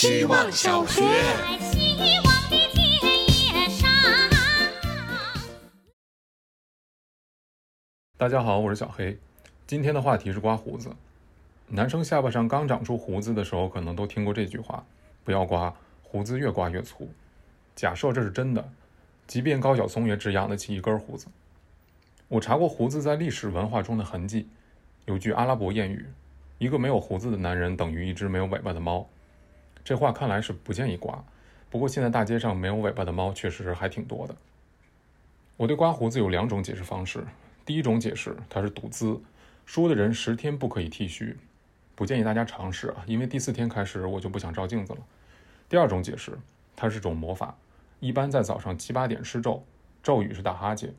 希望小学。大家好，我是小黑。今天的话题是刮胡子。男生下巴上刚长出胡子的时候，可能都听过这句话：不要刮，胡子越刮越粗。假设这是真的，即便高晓松也只养得起一根胡子。我查过胡子在历史文化中的痕迹，有句阿拉伯谚语：一个没有胡子的男人等于一只没有尾巴的猫。这话看来是不建议刮，不过现在大街上没有尾巴的猫确实还挺多的。我对刮胡子有两种解释方式。第一种解释，它是赌资，输的人十天不可以剃须，不建议大家尝试啊，因为第四天开始我就不想照镜子了。第二种解释，它是种魔法，一般在早上七八点施咒，咒语是打哈欠，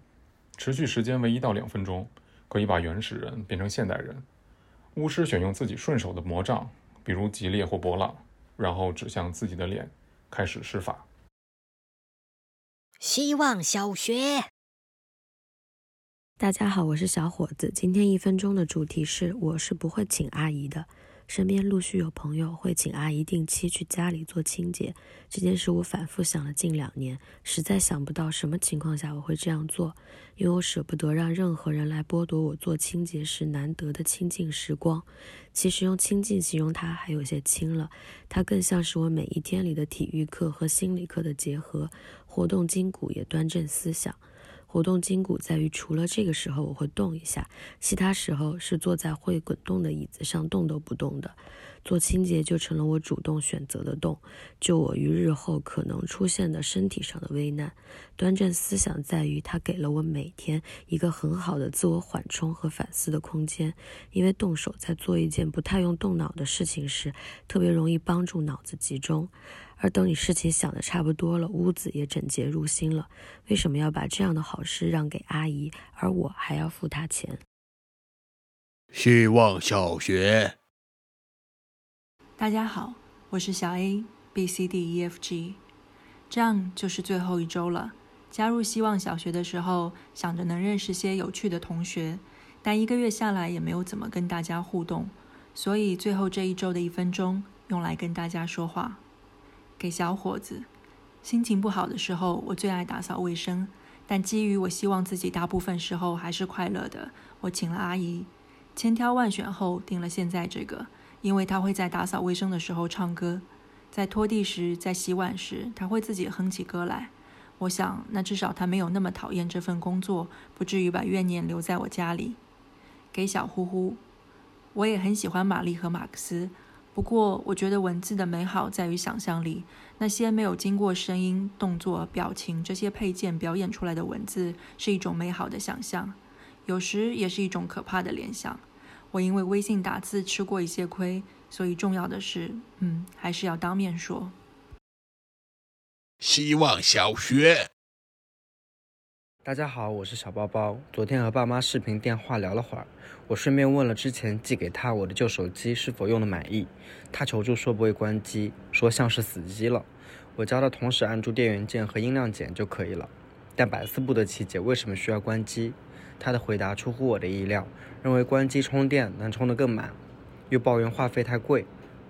持续时间为一到两分钟，可以把原始人变成现代人。巫师选用自己顺手的魔杖，比如吉列或波浪，然后指向自己的脸，开始施法。希望小学。大家好，我是小伙子。今天一分钟的主题是：我是不会请阿姨的。身边陆续有朋友会请阿姨定期去家里做清洁，这件事我反复想了近两年，实在想不到什么情况下我会这样做，因为我舍不得让任何人来剥夺我做清洁时难得的清静时光。其实用清静形容它还有些轻了，它更像是我每一天里的体育课和心理课的结合，活动筋骨也端正思想。活动筋骨在于，除了这个时候我会动一下，其他时候是坐在会滚动的椅子上动都不动的。做清洁就成了我主动选择的动，救我于日后可能出现的身体上的危难。端正思想在于，它给了我每天一个很好的自我缓冲和反思的空间。因为动手在做一件不太用动脑的事情时，特别容易帮助脑子集中。而等你事情想的差不多了，屋子也整洁入心了，为什么要把这样的好事让给阿姨，而我还要付她钱？希望小学，大家好，我是小 A B C D E F G，这样就是最后一周了。加入希望小学的时候，想着能认识些有趣的同学，但一个月下来也没有怎么跟大家互动，所以最后这一周的一分钟，用来跟大家说话。给小伙子，心情不好的时候，我最爱打扫卫生。但基于我希望自己大部分时候还是快乐的，我请了阿姨，千挑万选后定了现在这个，因为她会在打扫卫生的时候唱歌，在拖地时，在洗碗时，她会自己哼起歌来。我想，那至少她没有那么讨厌这份工作，不至于把怨念留在我家里。给小呼呼，我也很喜欢玛丽和马克思。不过，我觉得文字的美好在于想象力。那些没有经过声音、动作、表情这些配件表演出来的文字，是一种美好的想象，有时也是一种可怕的联想。我因为微信打字吃过一些亏，所以重要的是，嗯，还是要当面说。希望小学。大家好，我是小包包。昨天和爸妈视频电话聊了会儿，我顺便问了之前寄给他我的旧手机是否用的满意。他求助说不会关机，说像是死机了。我教他同时按住电源键和音量键就可以了，但百思不得其解为什么需要关机。他的回答出乎我的意料，认为关机充电能充得更满，又抱怨话费太贵。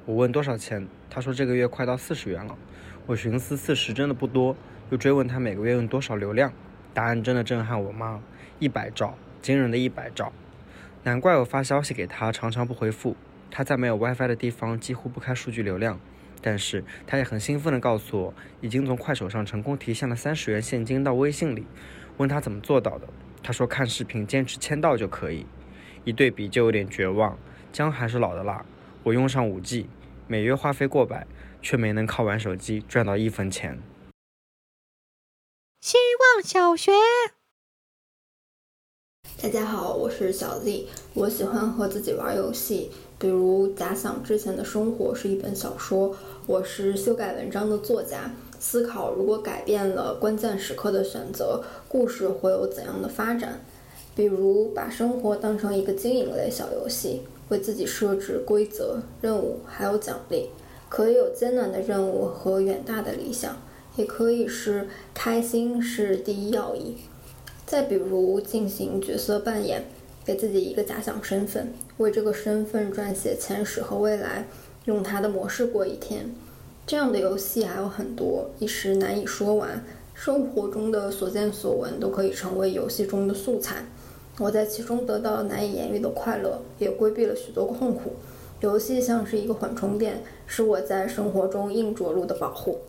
我问多少钱，他说这个月快到四十元了。我寻思四十真的不多，又追问他每个月用多少流量。答案真的震撼我妈，一百兆，惊人的一百兆，难怪我发消息给他常常不回复。他在没有 WiFi 的地方几乎不开数据流量，但是他也很兴奋地告诉我，已经从快手上成功提现了三十元现金到微信里。问他怎么做到的，他说看视频坚持签到就可以。一对比就有点绝望，姜还是老的辣。我用上 5G，每月话费过百，却没能靠玩手机赚到一分钱。上小学，大家好，我是小丽。我喜欢和自己玩游戏，比如假想之前的生活是一本小说，我是修改文章的作家，思考如果改变了关键时刻的选择，故事会有怎样的发展。比如把生活当成一个经营类小游戏，为自己设置规则、任务还有奖励，可以有艰难的任务和远大的理想。也可以是开心是第一要义。再比如进行角色扮演，给自己一个假想身份，为这个身份撰写前史和未来，用它的模式过一天。这样的游戏还有很多，一时难以说完。生活中的所见所闻都可以成为游戏中的素材。我在其中得到了难以言喻的快乐，也规避了许多痛苦。游戏像是一个缓冲垫，是我在生活中硬着陆的保护。